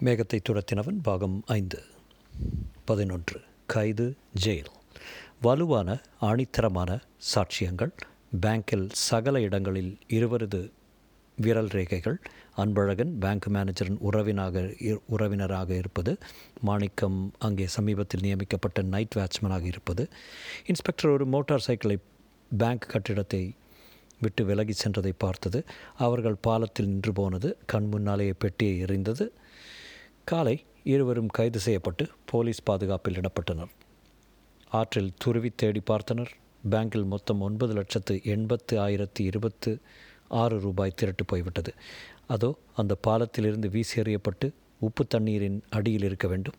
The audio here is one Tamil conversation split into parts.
மேகத்தை துரத்தினவன் பாகம் ஐந்து. பதினொன்று. கைது ஜெயில். வலுவான ஆணித்தரமான சாட்சியங்கள். பேங்கில் சகல இடங்களில் இருவரது விரல் ரேகைகள். அன்பழகன் பேங்க் மேனேஜரின் உறவினாக இரு- உறவினராக இருப்பது. மாணிக்கம் அங்கே சமீபத்தில் நியமிக்கப்பட்ட நைட் வாட்ச்மேனாக இருப்பது. இன்ஸ்பெக்டர் ஒரு மோட்டார் சைக்கிளை பேங்க் கட்டிடத்தை விட்டு விலகி சென்றதை பார்த்தது. அவர்கள் பாலத்தில் நின்று போனது. கண் முன்னாலேயே பெட்டியை எறிந்தது. காலை இருவரும் கைது செய்யப்பட்டு போலீஸ் பாதுகாப்பில் இடப்பட்டனர் ஆற்றில் துருவி தேடி பார்த்தனர். பேங்கில் மொத்தம் ஒன்பது லட்சத்து எண்பத்து ஆயிரத்தி இருபத்து ஆறு ரூபாய் திரட்டு போய்விட்டது. அதோ அந்த பாலத்திலிருந்து வீசி எறியப்பட்டு உப்பு தண்ணீரின் அடியில் இருக்க வேண்டும்.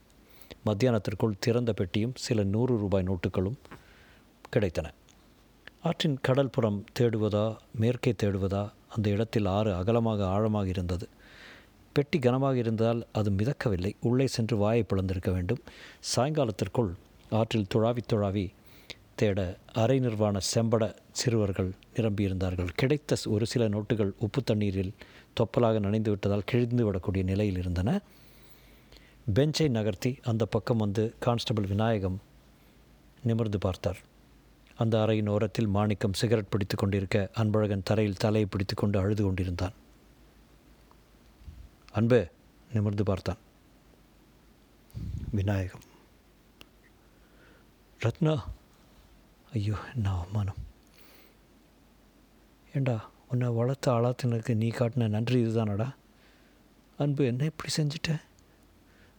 மத்தியானத்திற்குள் திறந்த பெட்டியும் சில நூறு ரூபாய் நோட்டுகளும் கிடைத்தன. ஆற்றின் கடல்புறம் தேடுவதா மேற்கே தேடுவதா அந்த இடத்தில் ஆறு அகலமாக ஆழமாக இருந்தது. பெட்டி கனமாக இருந்தால் அது மிதக்கவில்லை. உள்ளே சென்று வாயை பிளந்திருக்க வேண்டும். சாயங்காலத்திற்குள் ஆற்றில் துழாவி துழாவி தேட அரை நிர்வாண செம்பட சிறுவர்கள் நிரம்பியிருந்தார்கள். கிடைத்த ஒரு சில நோட்டுகள் உப்பு தண்ணீரில் தொப்பலாக நனைந்து விட்டதால் கிழிந்து விடக்கூடிய நிலையில் இருந்தன. பெஞ்சை நகர்த்தி அந்த பக்கம் வந்து கான்ஸ்டபிள் விநாயகம் நிமிர்ந்து பார்த்தார். அந்த அறையின் ஓரத்தில் மாணிக்கம் சிகரெட் பிடித்து கொண்டிருக்க அன்பழகன் தரையில் தலையை பிடித்து கொண்டு அழுது கொண்டிருந்தான். அன்பே நிமிர்ந்து பார்த்தான். விநாயகம். ரத்னா ஐயோ என்ன அவமானம். ஏண்டா உன்னை வளர்த்த ஆளாத்தினருக்கு நீ காட்டின நன்றி இதுதானடா? அன்பு என்ன இப்படி செஞ்சிட்ட?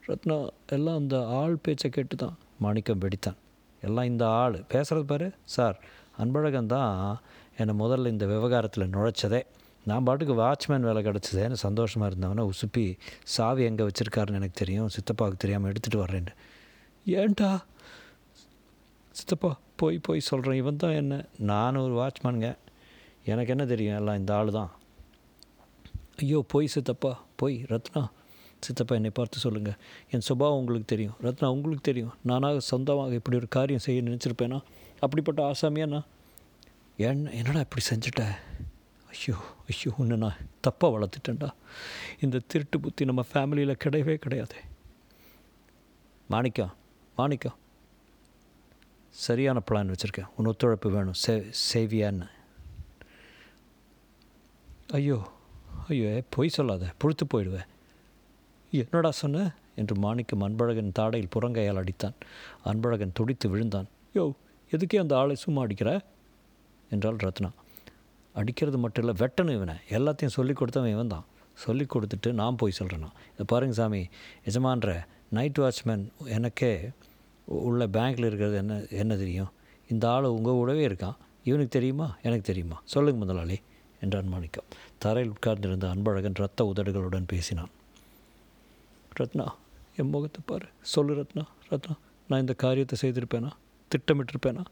ரத்னா எல்லாம் அந்த ஆள் பேச்சை கேட்டு தான் மாணிக்கம் வெடித்தான். எல்லாம் இந்த ஆள். பேசுகிறது பாரு சார் அன்பழகன் தான் என்னை முதல்ல இந்த விவகாரத்தில் நுழைச்சதே. நான் பாட்டுக்கு வாட்ச்மேன் வேலை கிடச்சதேன்னு சந்தோஷமாக இருந்தவனே உசுப்பி சாவி எங்கே வச்சுருக்காருன்னு எனக்கு தெரியும் சித்தப்பாவுக்கு தெரியாமல் எடுத்துகிட்டு வர்றேன்ட்டு. ஏன்டா? சித்தப்பா போய் போய் சொல்கிறேன் இவன் தான் என்ன? நான் ஒரு வாட்ச்மேனுங்க எனக்கு என்ன தெரியும் எல்லாம் இந்த ஆள் தான்? ஐயோ போய் சித்தப்பா போய் ரத்னா. சித்தப்பா என்னை பார்த்து சொல்லுங்கள் என் சுபாவம் உங்களுக்கு தெரியும். ரத்னா உங்களுக்கு தெரியும். நானாக சொந்தமாக இப்படி ஒரு காரியம் செய்ய நினச்சிருப்பேனா? அப்படிப்பட்ட ஆசாமியா நான்? என்னடா இப்படி செஞ்சுட்ட? ஐயோ ஐயோ உன்னை நான் தப்பாக வளர்த்துட்டேன்டா. இந்த திருட்டு புத்தி நம்ம ஃபேமிலியில் கிடையவே கிடையாது. மாணிக்கம் மாணிக்கம். சரியான பிளான் வச்சுருக்கேன். உன் ஒத்துழைப்பு வேணும். சே சேவியான்னு. ஐயோ ஐயோ பொய் சொல்லாத. புழுத்து போயிடுவேன் என்னடா சொன்ன? என்று மாணிக்கம் அன்பழகன் தாடையில் புறங்கையால் அடித்தான். அன்பழகன் துடித்து விழுந்தான். யோ எதுக்கே அந்த ஆளை சும்மா அடிக்கிற? என்றாள் ரத்னா. அடிக்கிறது மட்டும் இல்லை வெட்டணும் இவனை. எல்லாத்தையும் சொல்லி கொடுத்தவன் இவன் தான். சொல்லி கொடுத்துட்டு நான் போய் சொல்கிறேன்னா இதை பாருங்க சாமி எஜமான்ற நைட் வாட்ச்மேன் எனக்கே உள்ள பேங்க்கில் இருக்கிறது என்ன என்ன தெரியும்? இந்த ஆள் உங்கள் கூடவே இருக்கான். இவனுக்கு தெரியுமா? எனக்கு தெரியுமா? சொல்லுங்கள் முதலாளி என்றான் மாணிக்கம் தரையில் உட்கார்ந்திருந்த அன்பழகன் ரத்த உதடுகளுடன் பேசினான். ரத்னா என் முகத்தை பாரு. சொல்லு ரத்னா ரத்னா நான் இந்த காரியத்தை செய்திருப்பேனா? திட்டமிட்டிருப்பேனா?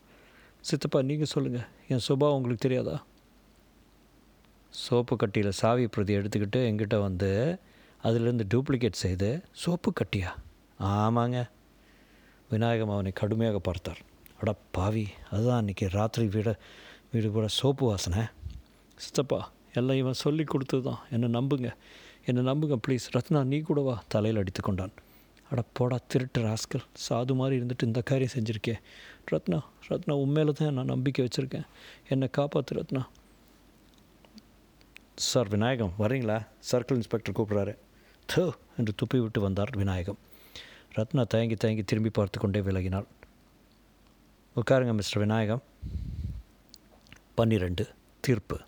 சித்தப்பா நீங்கள் சொல்லுங்கள் என் சுபா உங்களுக்கு தெரியாதா? சோப்பு கட்டியில் சாவி பிரதி எடுத்துக்கிட்டு எங்கிட்ட வந்து அதிலிருந்து டூப்ளிகேட் செய்து சோப்பு கட்டியா? ஆமாங்க. விநாயகம் அவனை கடுமையாக பார்த்தார். அட பாவி அதுதான் அன்றைக்கி ராத்திரி வீட வீடு கூட சோப்பு வாசனை. சித்தப்பா எல்லாம் இவன் சொல்லி கொடுத்தது தான் என்னை நம்புங்க. என்னை நம்புங்க ப்ளீஸ். ரத்னா நீ கூட வா. தலையில் அடித்து கொண்டான். அட போடா திருட்டு ராஸ்கல். சாது மாதிரி இருந்துட்டு இந்த காரியம் செஞ்சுருக்கேன் ரத்னா ரத்னா உண்மையில தான் நான் நம்பிக்கை வச்சுருக்கேன். என்னை காப்பாற்று ரத்னா. சார் விநாயகம் வரீங்களா? சர்க்கிள் இன்ஸ்பெக்டர் கூப்பிட்றாரு. தோ என்று துப்பி விட்டு வந்தார் விநாயகம். ரத்னா தயங்கி தயங்கி திரும்பி பார்த்து கொண்டே விலகினாள். உட்காருங்க மிஸ்டர் விநாயகம். பன்னிரண்டு தீர்ப்பு.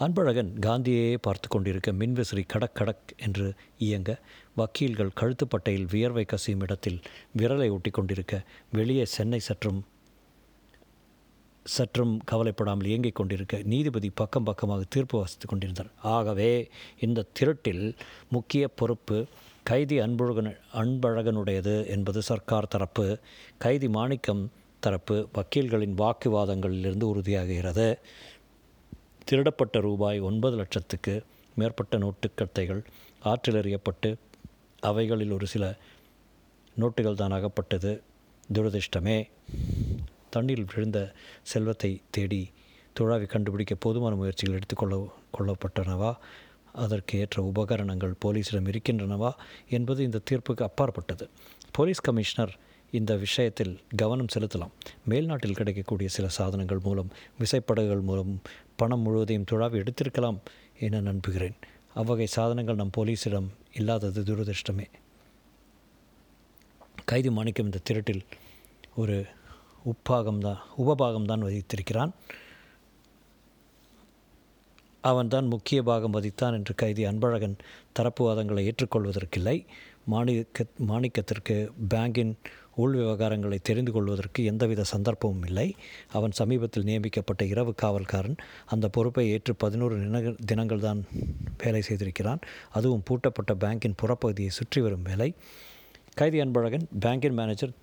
அன்பழகன் காந்தியையே பார்த்து கொண்டிருக்க மின்விசிறி கடக் கடக் என்று இயங்க வக்கீல்கள் கழுத்துப்பட்டையில் வியர்வை கசியும் இடத்தில் விரலை ஒட்டி கொண்டிருக்க வெளியே சென்னை சற்றும் சற்றும் கவலைப்படாமல் இயங்கிக் கொண்டிருக்க நீதிபதி பக்கம் பக்கமாக தீர்ப்பு வாசித்து கொண்டிருந்தார். ஆகவே இந்த திருட்டில் முக்கிய பொறுப்பு கைதி அன்புழகன் அன்பழகனுடையது என்பது சர்க்கார் தரப்பு கைதி மாணிக்கம் தரப்பு வக்கீல்களின் வாக்குவாதங்களிலிருந்து உறுதியாகிறது. திருடப்பட்ட ரூபாய் ஒன்பது லட்சத்துக்கு மேற்பட்ட நோட்டுக்கட்டைகள் ஆற்றில் எறியப்பட்டு அவைகளில் ஒரு சில நோட்டுகள் தான் அகப்பட்டது. துரதிர்ஷ்டமே. தண்ணீரில் விழுந்த செல்வத்தை தேடி துழாவி கண்டுபிடிக்க போதுமான முயற்சிகள் எடுத்துக்கொள்ள கொள்ளப்பட்டனவா? அதற்கு ஏற்ற உபகரணங்கள் போலீஸிடம் இருக்கின்றனவா? என்பது இந்த தீர்ப்புக்கு அப்பாற்பட்டது. போலீஸ் கமிஷனர் இந்த விஷயத்தில் கவனம் செலுத்தலாம். மேல்நாட்டில் கிடைக்கக்கூடிய சில சாதனங்கள் மூலம் விசைப்படகுகள் மூலம் பணம் முழுவதையும் துழாவி எடுத்திருக்கலாம் என நம்புகிறேன். அவ்வகை சாதனங்கள் நம் போலீஸிடம் இல்லாதது துரதிருஷ்டமே. கைதி மாணிக்கம் இந்த திருட்டில் ஒரு உப்பாகம்தான் உபபாகம்தான் வதித்திருக்கிறான். அவன்தான் முக்கிய பாகம் வதித்தான் என்று கைதி அன்பழகன் தரப்பு வாதங்களை ஏற்றுக்கொள்வதற்கில்லை. மாணிக்க மாணிக்கத்திற்கு பேங்கின் உள் விவகாரங்களை தெரிந்து கொள்வதற்கு எந்தவித சந்தர்ப்பமும் இல்லை. அவன் சமீபத்தில் நியமிக்கப்பட்ட இரவு காவல்காரன் அந்த பொறுப்பை ஏற்று பதினோரு தினங்கள் தான் வேலை செய்திருக்கிறான். அதுவும் பூட்டப்பட்ட பேங்கின் புறப்பகுதியை சுற்றி வரும் வேலை. கைதி அன்பழகன் பேங்கின் மேனேஜர்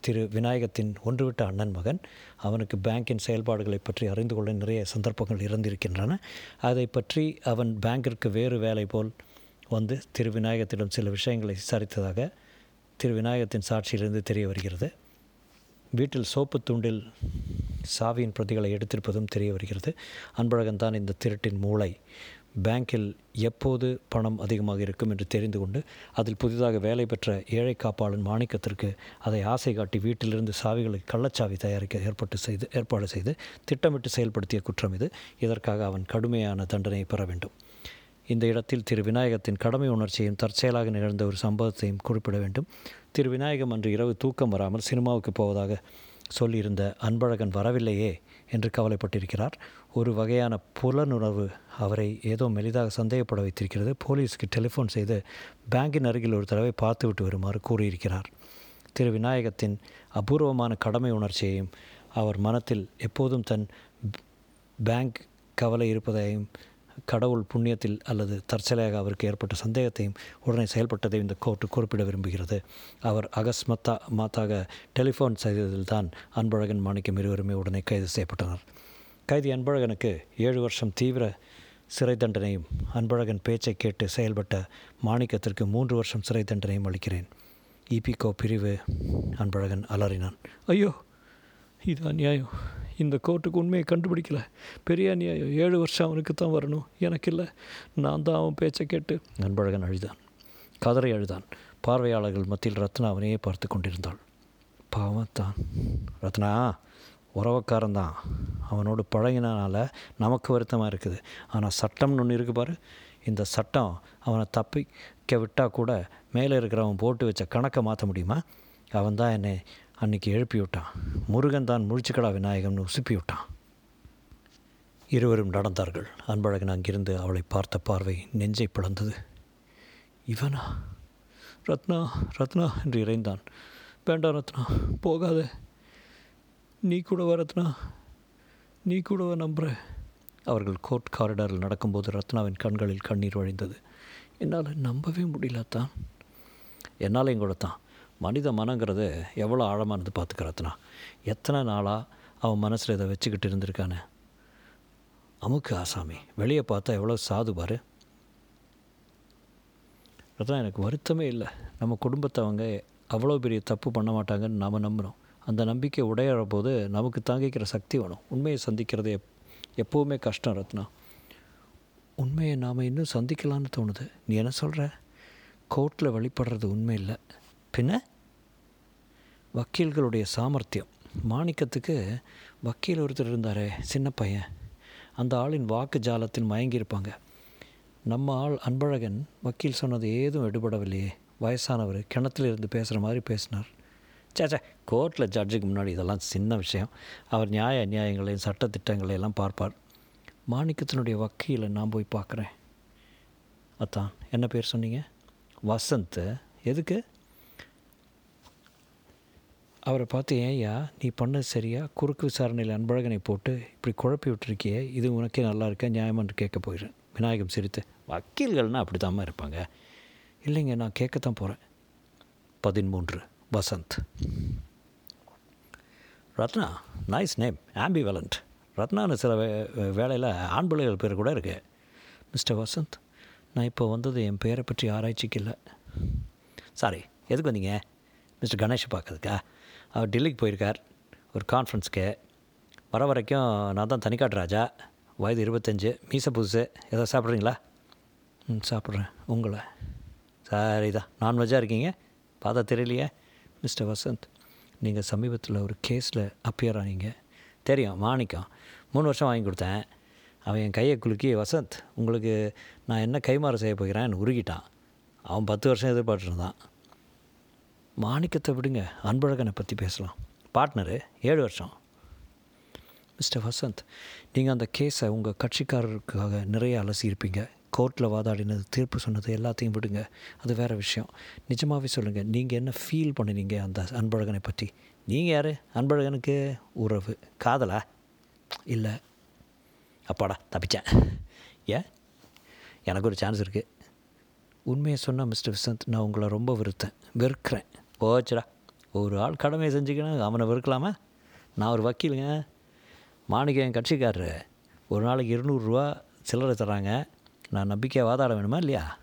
திரு விநாயகத்தின் ஒன்றுவிட்ட அண்ணன் மகன். அவனுக்கு பேங்கின் செயல்பாடுகளை பற்றி அறிந்து கொள்ள நிறைய சந்தர்ப்பங்கள் இருந்திருக்கின்றன. அதை பற்றி அவன் பேங்கிற்கு வேறு வேலை போல் வந்து திரு விநாயகத்திடம் சில விஷயங்களை விசாரித்ததாக திரு விநாயகத்தின் சாட்சியிலிருந்து தெரிய வருகிறது. வீட்டில் சோப்பு தூண்டில் சாவியின் பிரதிகளை எடுத்திருப்பதும் தெரிய வருகிறது. அன்பழகன் தான் இந்த திருட்டின் மூளை. பேங்கில் எப்போது பணம் அதிகமாக இருக்கும் என்று தெரிந்து கொண்டு அதில் புதிதாக வேலை பெற்ற ஏழை காப்பாளன் மாணிக்கத்திற்கு அதை ஆசை காட்டி வீட்டிலிருந்து சாவிகளை கள்ளச்சாவி தயாரிக்க ஏற்பட்டு செய்து ஏற்பாடு செய்து திட்டமிட்டு செயல்படுத்திய குற்றம் இது. இதற்காக அவன் கடுமையான தண்டனையை பெற வேண்டும். இந்த இடத்தில் திரு விநாயகத்தின் கடமை உணர்ச்சியையும் தற்செயலாக நிகழ்ந்த ஒரு சம்பவத்தையும் குறிப்பிட வேண்டும். திரு விநாயகம் அன்று இரவு தூக்கம் வராமல் சினிமாவுக்கு போவதாக சொல்லியிருந்த அன்பழகன் வரவில்லையே. என்று கவலைப்பட்டிருக்கிறார். ஒரு வகையான புலனுணர்வு அவரை ஏதோ மெலிதாக சந்தேகப்பட வைத்திருக்கிறது. போலீஸுக்கு டெலிஃபோன் செய்து பேங்கின் அருகில் ஒரு தடவை பார்த்துவிட்டு வருமாறு கூறியிருக்கிறார். திரு விநாயகத்தின் அபூர்வமான கடமை உணர்ச்சியையும் அவர் மனத்தில் எப்போதும் தன் பேங்க் கவலை இருப்பதையும் கடவுள் புண்ணியத்தில் அல்லது தற்செயலாக அவருக்கு ஏற்பட்ட சந்தேகத்தையும் உடனே செயல்பட்டதை இந்த கோர்ட்டு குறிப்பிட விரும்புகிறது. அவர் அகஸ்மத்தா மாத்தாக டெலிஃபோன் செய்ததில் தான் அன்பழகன் மாணிக்கம் இருவருமே உடனே கைது செய்யப்பட்டனர். கைதி அன்பழகனுக்கு ஏழு வருஷம் தீவிர சிறை தண்டனையும் அன்பழகன் பேச்சை கேட்டு செயல்பட்ட மாணிக்கத்திற்கு மூன்று வருஷம் சிறை தண்டனையும் அளிக்கிறேன். இபிகோ பிரிவு அன்பழகன் அலறினான். ஐயோ இது அநியாயம். இந்த கோர்ட்டுக்கு உண்மையை கண்டுபிடிக்கல. பெரிய நியாயம் ஏழு வருஷம் அவனுக்கு தான் வரணும். எனக்கு இல்லை நான் தான் அவன் பேச்சை கேட்டு அன்பழகன் அழுதான். கதரை அழுதான். பார்வையாளர்கள் மத்தியில் ரத்னா அவனையே பார்த்து கொண்டிருந்தாள். பாவம் தான். ரத்னா உறவக்காரன் தான். அவனோடு பழகினால நமக்கு வருத்தமாக இருக்குது. ஆனால் சட்டம்னு ஒன்று இருக்குது பாரு. இந்த சட்டம் அவனை தப்பிக்க விட்டால் கூட மேலே இருக்கிறவன் போட்டு வச்ச கணக்கை மாற்ற முடியுமா? அவன் தான் என்னை அன்றைக்கி எழுப்பி விட்டான் முருகன் தான் முழிச்சுக்கடா விநாயகம்னு உசுப்பி விட்டான் இருவரும் நடந்தார்கள். அன்பழகன் அங்கிருந்து அவளை பார்த்த பார்வை நெஞ்சை பிளந்தது. இவனா? ரத்னா ரத்னா என்று இறைந்தான். வேண்டாம் ரத்னா போகாத. நீ கூடவா ரத்னா? நீ கூடவா நம்புற? அவர்கள் கோர்ட் காரிடாரில் நடக்கும்போது ரத்னாவின் கண்களில் கண்ணீர் வழிந்தது. என்னால் நம்பவே முடியல தான் என்னாலையும் கூட தான். மனித மனங்கிறது எவ்வளோ ஆழமானது பார்த்துக்க ரத்னா? எத்தனை நாளாக அவன் மனசில் இதை வச்சுக்கிட்டு இருந்திருக்கானே? அமுக்கு ஆசாமி வெளியே பார்த்தா எவ்வளோ சாது பாரு. ரத்னா எனக்கு வருத்தமே இல்லை. நம்ம குடும்பத்தை அவங்க அவ்வளோ பெரிய தப்பு பண்ண மாட்டாங்கன்னு நாம் நம்புகிறோம் அந்த நம்பிக்கை உடையிற போது நமக்கு தாங்கிக்கிற சக்தி வேணும். உண்மையை சந்திக்கிறது எப் எப்போவுமே கஷ்டம் ரத்னா. உண்மையை நாம் இன்னும் சந்திக்கலான்னு தோணுது. நீ என்ன சொல்கிற கோர்ட்டில் வெளிப்படுறது உண்மை இல்லை. பின்ன வக்கீல்களுடைய சாமர்த்தியம். மாணிக்கத்துக்கு வக்கீல் ஒருத்தர் இருந்தாரே சின்ன பையன். அந்த ஆளின் வாக்கு ஜாலத்தில் மயங்கியிருப்பாங்க. நம்ம ஆள் அன்பழகன் வக்கீல் சொன்னது ஏதும் எடுபடவில்லையே. வயசானவர் கிணத்துல இருந்து பேசுகிற மாதிரி பேசினார். சேச்சே கோர்ட்டில் ஜட்ஜுக்கு முன்னாடி இதெல்லாம் சின்ன விஷயம். அவர் நியாய அநியாயங்களையும் சட்டத்திட்டங்களையெல்லாம் பார்ப்பார். மாணிக்கத்தினுடைய வக்கீலை நான் போய் பார்க்குறேன். அத்தான் என்ன பேர் சொன்னீங்க? வசந்த். எதுக்கு? அவரை பார்த்து ஏன்யா நீ பண்ணது சரியா? குறுக்கு விசாரணையில் அன்பழகனை போட்டு இப்படி குழப்பி விட்டுருக்கியே இது உனக்கே நல்லா இருக்கா? நியாயமான்னு கேட்க போயிடுறேன் விநாயகம் சிரித்து வக்கீல்கள்னால் அப்படி தாம்மா இருப்பாங்க. இல்லைங்க நான் கேட்கத்தான் போகிறேன் பதிமூன்று வசந்த். ரத்னா நைஸ் நேம் ஆம்பி வேலண்ட் ரத்னான்னு சில வே வேலையில் ஆண் பிள்ளைகள் பேர் கூட இருக்கு. மிஸ்டர் வசந்த் நான் இப்போ வந்தது என் பேரை பற்றி ஆராய்ச்சிக்கு இல்லை. சாரி எதுக்கு வந்தீங்க? மிஸ்டர் கணேஷை பார்க்கறதுக்கா? அவர் டெல்லிக்கு போயிருக்கார். ஒரு கான்ஃபரன்ஸ்க்கு வர வரைக்கும் நான் தான் தனிக்காட்டு ராஜா. வயது இருபத்தஞ்சு. மீச புதுசு. ஏதாவது சாப்பிட்றீங்களா? ம் சாப்பிட்றேன். உங்களை. சரிதான். நான்வெஜ்ஜாக இருக்கீங்க? பார்த்தா தெரியலையே. மிஸ்டர் வசந்த் நீங்கள் சமீபத்தில் ஒரு கேஸில் அப்பியர் ஆனீங்க. தெரியும் மாணிக்கம். மூணு வருஷம் வாங்கி கொடுத்தேன். அவன் என் கையை குலுக்கி வசந்த் உங்களுக்கு நான் என்ன கைமாறு செய்ய போகிறேன்னு உருகிட்டான். அவன் பத்து வருஷம் எதிர்பார்த்துருந்தான் மாணிக்கத்தை விடுங்க அன்பழகனை பற்றி பேசலாம். பார்ட்னரு ஏழு வருஷம். மிஸ்டர் வசந்த் நீங்கள் அந்த கேஸை உங்கள் கட்சிக்காரருக்காக நிறைய அலசியிருப்பீங்க. கோர்ட்டில் வாதாடினது தீர்ப்பு சொன்னது எல்லாத்தையும் விடுங்க. அது வேறு விஷயம். நிஜமாகவே சொல்லுங்கள் நீங்கள் என்ன ஃபீல் பண்ணினீங்க அந்த அன்பழகனை பற்றி நீங்கள் யார்? அன்பழகனுக்கு உறவு காதலா? இல்லை. அப்பாடா தப்பிச்சேன். ஏன்? எனக்கு ஒரு சான்ஸ் இருக்குது உண்மையை சொன்னால் மிஸ்டர் விசந்த் நான் உங்களை ரொம்ப வெறுத்தேன். வெறுக்கிறேன். போச்சுடா. ஒரு ஆள் கடமையை செஞ்சுக்கணும் அவனை வெறுக்கலாமா? நான் ஒரு வக்கீலுங்க. மாணிக்க என் கட்சிக்காரரு. ஒரு நாளைக்கு இருநூறுரூவா சில்லறை தராங்க நான் நம்பிக்கையாக வாதாட வேணுமா இல்லையா?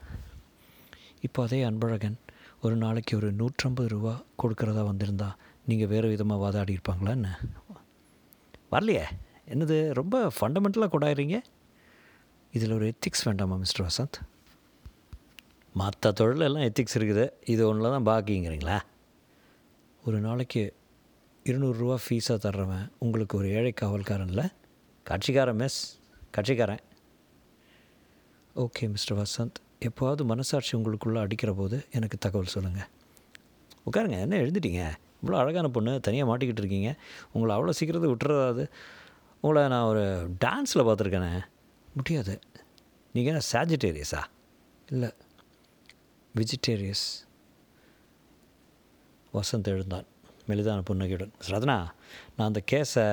இப்போ அதே அன்பழகன் ஒரு நாளைக்கு ஒரு நூற்றம்பது ரூபா கொடுக்குறதா வந்திருந்தா நீங்கள் வேறு விதமாக வாதாடி இருப்பாங்களா என்ன? வரலையே. என்னது ரொம்ப ஃபண்டமெண்டலாக கொண்டாடுறீங்க? இதில் ஒரு எத்திக்ஸ் வேண்டாமா மிஸ்டர் வசந்த்? மற்ற தொழிலெல்லாம் எத்திக்ஸ் இருக்குது. இது ஒன்றில் தான் பாக்கிங்கிறீங்களா? ஒரு நாளைக்கு இருநூறுரூவா ஃபீஸாக தர்றவன் உங்களுக்கு ஒரு ஏழை காவல்காரன் இல்லை? கட்சிக்காரன் மிஸ் கட்சிக்காரன். Okay mister Vasanth. எப்போவாவது மனசாட்சி உங்களுக்குள்ளே அடிக்கிற போது எனக்கு தகவல் சொல்லுங்கள் உட்காருங்க என்ன எழுதிட்டீங்க இவ்வளோ அழகான பொண்ணு தனியாக மாட்டிக்கிட்டு இருக்கீங்க. உங்களை அவ்வளோ சீக்கிரத்தை விட்டுறதாது உங்களை நான் ஒரு டான்ஸில் பார்த்துருக்கேனே. முடியாது. நீங்கள் என்ன சாஜிட்டேரியஸா இல்லை. வெஜிடேரியஸ் வசந்த் எழுந்தான். மெலிதான புன்னகையுடன். ரத்னா நான் அந்த கேஸை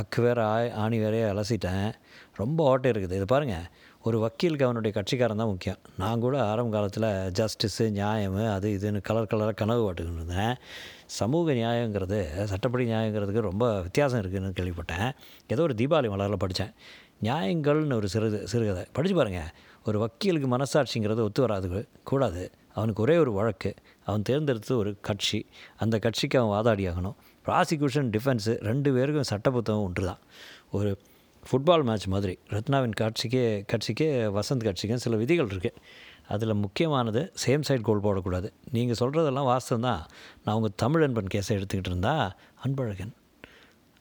அக்கு வேற ஆணி வேறையே அலசிட்டேன். ரொம்ப ஓட்டை இருக்குது. இது பாருங்கள் ஒரு வக்கீலுக்கு அவனுடைய கட்சிக்காரன் தான் முக்கியம். நான் கூட ஆரம்ப காலத்தில் ஜஸ்டிஸு நியாயம் அது இதுன்னு கலர் கலராக கனவு பாட்டுக்கிட்டு இருந்தேன். சமூக நியாயங்கிறது சட்டப்படி நியாயங்கிறதுக்கு ரொம்ப வித்தியாசம் இருக்குதுன்னு கேள்விப்பட்டேன். ஏதோ ஒரு தீபாவளி மலரில் படித்தேன் நியாயங்கள்னு ஒரு சிறு சிறுகதை படித்து பாருங்கள் ஒரு வக்கீலுக்கு மனசாட்சிங்கிறது ஒத்து வராது கூடாது. அவனுக்கு ஒரே ஒரு வழக்கு. அவன் தேர்ந்தெடுத்து ஒரு கட்சி. அந்த கட்சிக்கு அவன் வாதாடி ஆகணும். ப்ராசிக்யூஷன் டிஃபென்ஸு ரெண்டு பேருக்கும் சட்ட புத்தகம் ஒன்று தான் ஒரு ஃபுட்பால் மேட்ச் மாதிரி. ரத்னாவின் கட்சிக்கே கட்சிக்கே வசந்த் கட்சிக்கும் சில விதிகள் இருக்குது அதில் முக்கியமானது சேம் சைட் கோல் போடக்கூடாது. நீங்கள் சொல்கிறதெல்லாம் வாஸ்தவம் தான் நான் உங்கள் தமிழ் அன்பன் கேஸை எடுத்துக்கிட்டு இருந்தா அன்பழகன்.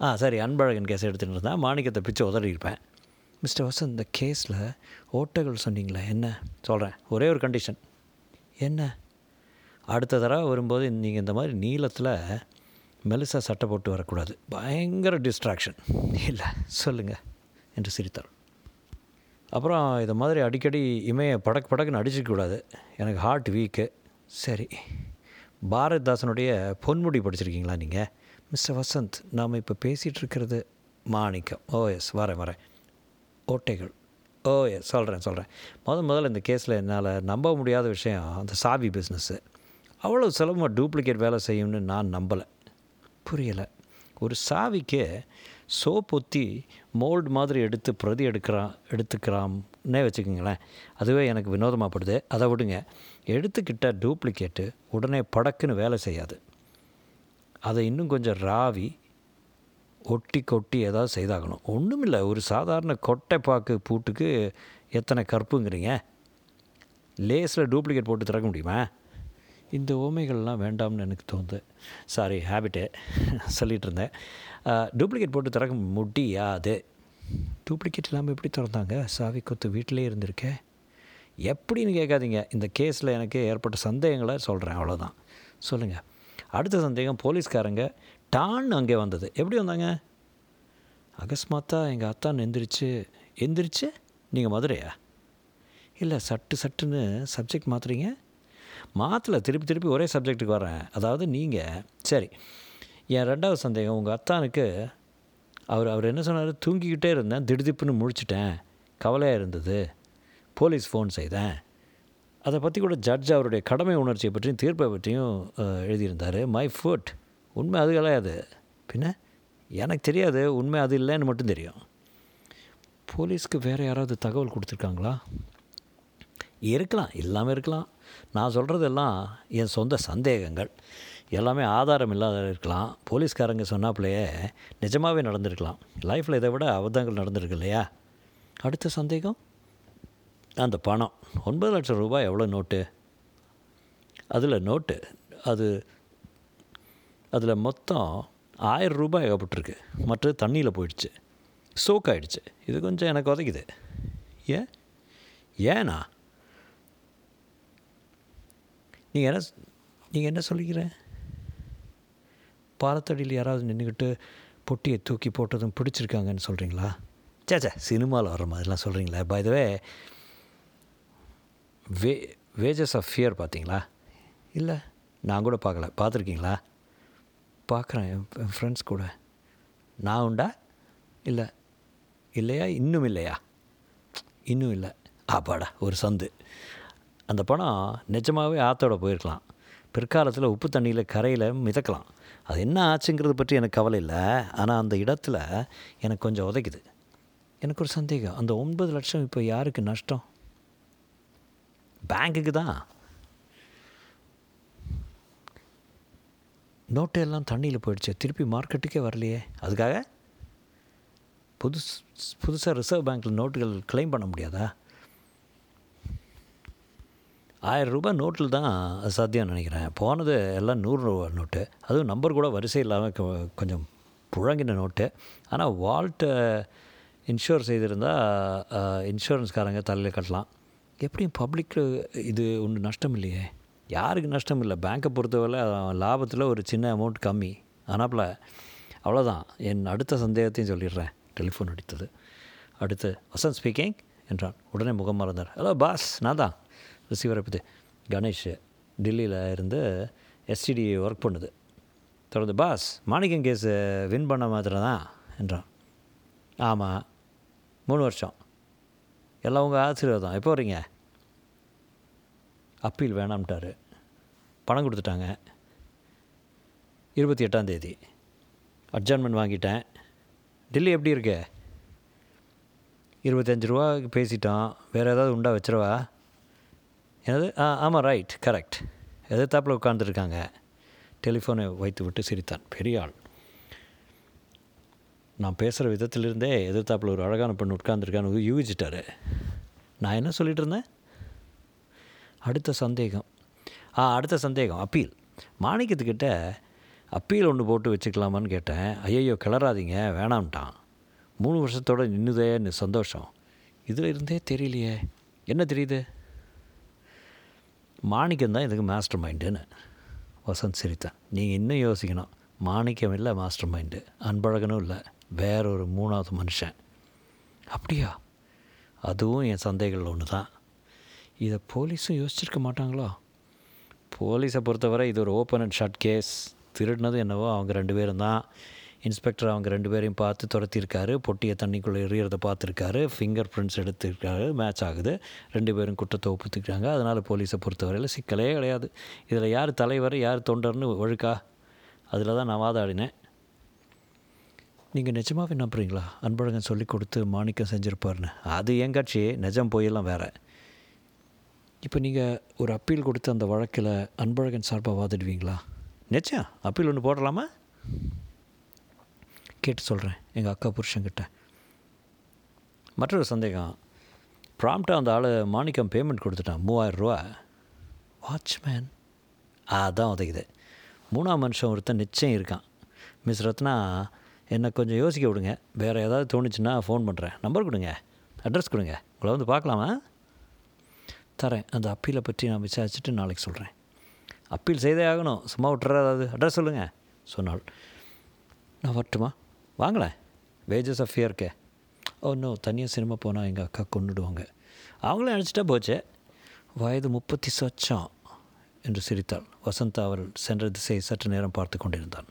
ஆ சரி அன்பழகன் கேஸை எடுத்துகிட்டு இருந்தால் மாணிக்கத்தை பிச்சு உதறியிருப்பேன். மிஸ்டர் வசந்த் இந்த கேஸில் ஓட்டைகள் சொன்னீங்களே என்ன? சொல்கிறேன் ஒரே ஒரு கண்டிஷன் என்ன? அடுத்த தடவை வரும்போது நீங்கள் இந்த மாதிரி நீளத்தில் மெலிசா சட்டை போட்டு வரக்கூடாது. பயங்கர டிஸ்ட்ராக்ஷன் இல்லை சொல்லுங்கள் என்று சிரித்தார். அப்புறம் இதை மாதிரி அடிக்கடி இமையை படக்கு படக்குன்னு அடிச்சிக்கக்கூடாது எனக்கு ஹார்ட் வீக்கு சரி பாரதிதாசனுடைய பொன்முடி படிச்சிருக்கீங்களா நீங்கள் மிஸ்டர் வசந்த் நாம் இப்போ பேசிகிட்டு இருக்கிறது மாணிக்கம். ஓ எஸ் வரேன் வரேன். ஓட்டைகள். ஓ எஸ் சொல்கிறேன் சொல்கிறேன் முதல் முதல்ல இந்த கேஸில் என்னால் நம்ப முடியாத விஷயம் அந்த சாவி பிஸ்னஸ்ஸு அவ்வளோ சுலபமாக டூப்ளிகேட் வேலை செய்யும்னு நான் நம்பலை. புரியலை. ஒரு சாவிக்கு சோப் ஒத்தி மோல்டு மாதிரி எடுத்து பிரதி எடுக்கிறான் எடுத்துக்கிறான்னே வச்சுக்கோங்களேன். அதுவே எனக்கு வினோதமாகப்படுது அதை விடுங்க. எடுத்துக்கிட்ட டூப்ளிகேட்டு உடனே படக்குன்னு வேலை செய்யாது. அதை இன்னும் கொஞ்சம் ராவி ஒட்டி கொட்டி ஏதாவது செய்தாகணும். ஒன்றும் இல்லை ஒரு சாதாரண கொட்டைப்பாக்கு பூட்டுக்கு எத்தனை கற்புங்கிறீங்க லேஸில் டூப்ளிகேட் போட்டு திறக்க முடியுமா? இந்த ஓமைகள்லாம் வேண்டாம்னு எனக்கு தோணுது. சாரி ஹேபிட்டு சொல்லிகிட்டு இருந்தேன். டூப்ளிகேட் போட்டு திறக்க முடியாது. டூப்ளிகேட் இல்லாமல் எப்படி திறந்தாங்க? சாவி கொத்து வீட்டிலே இருந்திருக்கேன் எப்படின்னு கேட்காதீங்க. இந்த கேஸில் எனக்கு ஏற்பட்ட சந்தேகங்களை சொல்கிறேன் அவ்வளோதான் சொல்லுங்கள் அடுத்த சந்தேகம் போலீஸ்காரங்க டான் அங்கே வந்தது. எப்படி வந்தாங்க? அகஸ்மாத்தாக எங்கள் அத்தான் எந்திரிச்சு எந்திரிச்சு? நீங்கள் மதுரையா? இல்லை சட்டு சட்டுன்னு சப்ஜெக்ட் மாற்றுறீங்க மாற்றல திருப்பி திருப்பி ஒரே சப்ஜெக்ட்டுக்கு வரேன் அதாவது நீங்கள் சரி என் ரெண்டாவது சந்தேகம் உங்கள் அத்தானுக்கு அவர் அவர் என்ன சொன்னார்? தூங்கிக்கிட்டே இருந்தேன் திடுதிப்புன்னு முழிச்சிட்டேன். கவலையாக இருந்தது. போலீஸ் ஃபோன் செய்தேன். அதை பற்றி கூட ஜட்ஜ் அவருடைய கடமை உணர்ச்சியை பற்றியும் தீர்ப்பை பற்றியும் எழுதியிருந்தார். மை ஃபுட் உண்மை அது கிடையாது. பின்ன எனக்கு தெரியாது உண்மை அது இல்லைன்னு மட்டும் தெரியும். போலீஸ்க்கு வேறு யாராவது தகவல் கொடுத்துருக்காங்களா? இருக்கலாம் இல்லாமல் இருக்கலாம். நான் சொல்கிறதெல்லாம் என் சொந்த சந்தேகங்கள். எல்லாமே ஆதாரம் இல்லாத இருக்கலாம். போலீஸ்காரங்க சொன்னாப்புலையே நிஜமாகவே நடந்திருக்கலாம். லைஃப்பில் இதை விட அபத்தங்கள் நடந்திருக்கு இல்லையா? அடுத்த சந்தேகம்? அந்த பணம். ஒன்பது லட்சம் ரூபாய் எவ்வளோ நோட்டு? அதில் நோட்டு அது அதில் மொத்தம் ஆயிரம் ரூபாய் ஏகப்பட்டிருக்கு. மற்றது தண்ணியில் போயிடுச்சு. சோக் ஆகிடுச்சு இது கொஞ்சம் எனக்கு உதைக்குது. ஏன்? ஏனா நீங்கள் என்ன நீங்கள் என்ன சொல்லிக்கிற? பாலத்தடியில் யாராவது நின்றுக்கிட்டு பொட்டியை தூக்கி போட்டதும் பிடிச்சிருக்காங்கன்னு சொல்கிறீங்களா சேச்சா சினிமாவில் வர மாதிரிலாம் சொல்கிறீங்களா by way way wages of fear பார்த்தீங்களா? இல்லை நான் கூட பார்க்கல. பார்த்துருக்கீங்களா? பார்க்குறேன் என் என் ஃப்ரெண்ட்ஸ் கூட. நான் உண்டா? இல்லை. இல்லையா? இன்னும் இல்லையா? இன்னும் இல்லை. ஆப்பாடா ஒரு சந்து. அந்த பணம் நிஜமாகவே ஆற்றோட போயிருக்கலாம். பிற்காலத்தில் உப்பு தண்ணியில் கரையில் மிதக்கலாம். அது என்ன ஆச்சுங்கிறது பற்றி எனக்கு கவலை இல்லை. ஆனால் அந்த இடத்துல எனக்கு கொஞ்சம் உதைக்குது. எனக்கு ஒரு சந்தேகம். அந்த ஒன்பது லட்சம் இப்போ யாருக்கு நஷ்டம்? பேங்க்குக்கு தான். நோட்டு எல்லாம் தண்ணியில் போயிடுச்சு. திருப்பி மார்க்கெட்டுக்கே வரலையே. அதுக்காக புதுசு புதுசாக ரிசர்வ் பேங்க்கில் நோட்டுகள் கிளைம் பண்ண முடியாதா? ஆயிரம் ரூபாய் நோட்டில் தான் சாத்தியம் நினைக்கிறேன். போனது எல்லாம் நூறுரூவா நோட்டு அதுவும் நம்பர் கூட வரிசை இல்லாமல் கொஞ்சம் புழங்கின நோட்டு ஆனால் வால்ட்டை இன்ஷூர் uh, செய்திருந்தால் இன்சூரன்ஸ்காரங்க uh, தலையில் கட்டலாம். எப்படியும் பப்ளிக்கு இது ஒன்று நஷ்டம் இல்லையே. யாருக்கு நஷ்டம் இல்லை? பேங்க்கை பொறுத்தவரை லாபத்தில் ஒரு சின்ன அமௌண்ட் கம்மி. ஆனாப்புல அவ்வளோதான் என் அடுத்த சந்தேகத்தையும் சொல்லிடுறேன். டெலிஃபோன் அடித்தது. அடுத்து வசந்த் ஸ்பீக்கிங் என்றான். உடனே முகம் மறந்தார் ஹலோ பாஸ் நான் தான். ரிசீவரை பற்றி கணேஷ் டெல்லியில் இருந்து எஸ்டிடி ஒர்க் பண்ணுது. தொடர்ந்து பாஸ் மாணிக்கம் கேஸு வின் பண்ண மாத்திரம் தான் என்றான். ஆமாம் மூணு வருஷம். எல்லாம் உங்கள் ஆசீர்வாதம். எப்போ வரீங்க? அப்பீல் வேணாம்ட்டாரு. பணம் கொடுத்துட்டாங்க. இருபத்தி எட்டாம் தேதி. அட்ஜான்மெண்ட் வாங்கிட்டேன். டெல்லி எப்படி இருக்கு? இருபத்தஞ்சு ரூபாய்க்கு பேசிட்டோம் வேறு ஏதாவது உண்டா வச்சிருவா? என்னது? ஆ ஆமாம் ரைட் கரெக்ட் எதிர்த்தாப்பில் உட்காந்துருக்காங்க டெலிஃபோனை வைத்து விட்டு சிரித்தான். பெரிய ஆள். நான் பேசுகிற விதத்திலிருந்தே எதிர்த்தாப்பில் ஒரு அழகான பெண் உட்காந்துருக்கான்னு யூகிச்சிட்டாரு நான் என்ன சொல்லிகிட்டு இருந்தேன்? அடுத்த சந்தேகம். அடுத்த சந்தேகம். அப்பீல். மாணிக்கத்துக்கிட்ட அப்பீல் ஒன்று போட்டு வச்சுக்கலாமான்னு கேட்டேன். ஐயையோ கிளறாதீங்க வேணாம்ட்டான். மூணு வருஷத்தோட நின்றுதேன்னு சந்தோஷம். இதில் இருந்தே தெரியலையே. என்ன தெரியுது? மாணிக்கம் தான் இதுக்கு மாஸ்டர் மைண்டுன்னு வசந்த் சிரித்தான். நீங்கள் இன்னும் யோசிக்கணும். மாணிக்கம் இல்லை மாஸ்டர் மைண்டு அன்பழகனும் இல்லை. வேற ஒரு மூணாவது மனுஷன். அப்படியா? அதுவும் என் சந்தேகங்கள் ஒன்று தான் இதை போலீஸும் யோசிச்சிருக்க மாட்டாங்களோ? போலீஸை பொறுத்தவரை இது ஒரு ஓப்பன் அண்ட் ஷட் கேஸ் திருடினது என்னவோ அவங்க ரெண்டு பேரும் தான். இன்ஸ்பெக்டர் அவங்க ரெண்டு பேரையும் பார்த்து துரத்தியிருக்காரு. பொட்டியை தண்ணிக்குள்ளே எறியறதை பார்த்துருக்காரு. Finger prints எடுத்துருக்காரு. மேட்ச் ஆகுது. ரெண்டு பேரும் குற்றத்தை ஒப்புத்துக்கிறாங்க. அதனால் போலீஸை பொறுத்தவரையில் சிக்கலே கிடையாது. இதில் யார் தலைவர் யார் தொண்டர்னு ஒழுக்கா அதில் தான் நான் வாதாடினேன். நீங்கள் நிஜமாகவே நம்புறீங்களா? அன்பழகன் சொல்லி கொடுத்து மாணிக்கம் செஞ்சுருப்பாருன்னு. அது என் கட்சி. நிஜம் போயெல்லாம் வேறு. இப்போ நீங்கள் ஒரு அப்பீல் கொடுத்து அந்த வழக்கில் அன்பழகன் சார்பாக வாதிடுவீங்களா? நிச்சயம். அப்பீல் ஒன்று போடலாமா? கேட்டு சொல்கிறேன் எங்கள் அக்கா புருஷன்கிட்ட மற்றொரு சந்தேகம். ப்ராம்ப்டாக அந்த ஆள் மாணிக்கம் பேமெண்ட் கொடுத்துட்டான். மூவாயிரம் ரூபா. வாட்ச்மேன் அதான் உதைக்குது. மூணாம் மனுஷன் ஒருத்தன் நிச்சயம் இருக்கான். மிஸ் ரத்னா என்னை கொஞ்சம் யோசிக்க விடுங்க. வேறு ஏதாவது தோணுச்சுன்னா ஃபோன் பண்ணுறேன் நம்பர் கொடுங்க. அட்ரஸ் கொடுங்க. உங்களை வந்து பார்க்கலாமா? தரேன். அந்த அப்பீலை பற்றி நான் விசாரிச்சுட்டு நாளைக்கு சொல்கிறேன் அப்பீல் செய்தே ஆகணும். சும்மா விட்டுறாதாவது அட்ரஸ் சொல்லுங்கள் சொன்னாள். நான் வரட்டுமா? வாங்களேன் வேஜஸ் ஆஃப் இயர்க்கே ஓ நோ தனியாக சினிமா போனால் எங்கள் அக்கா கொண்டுடுவாங்க அவங்களும் நினச்சிட்டா போச்சு. வயது முப்பத்தி சொச்சம் என்று சிரித்தாள். வசந்தா அவள் சென்ற திசையை சற்று நேரம் பார்த்து கொண்டிருந்தான்.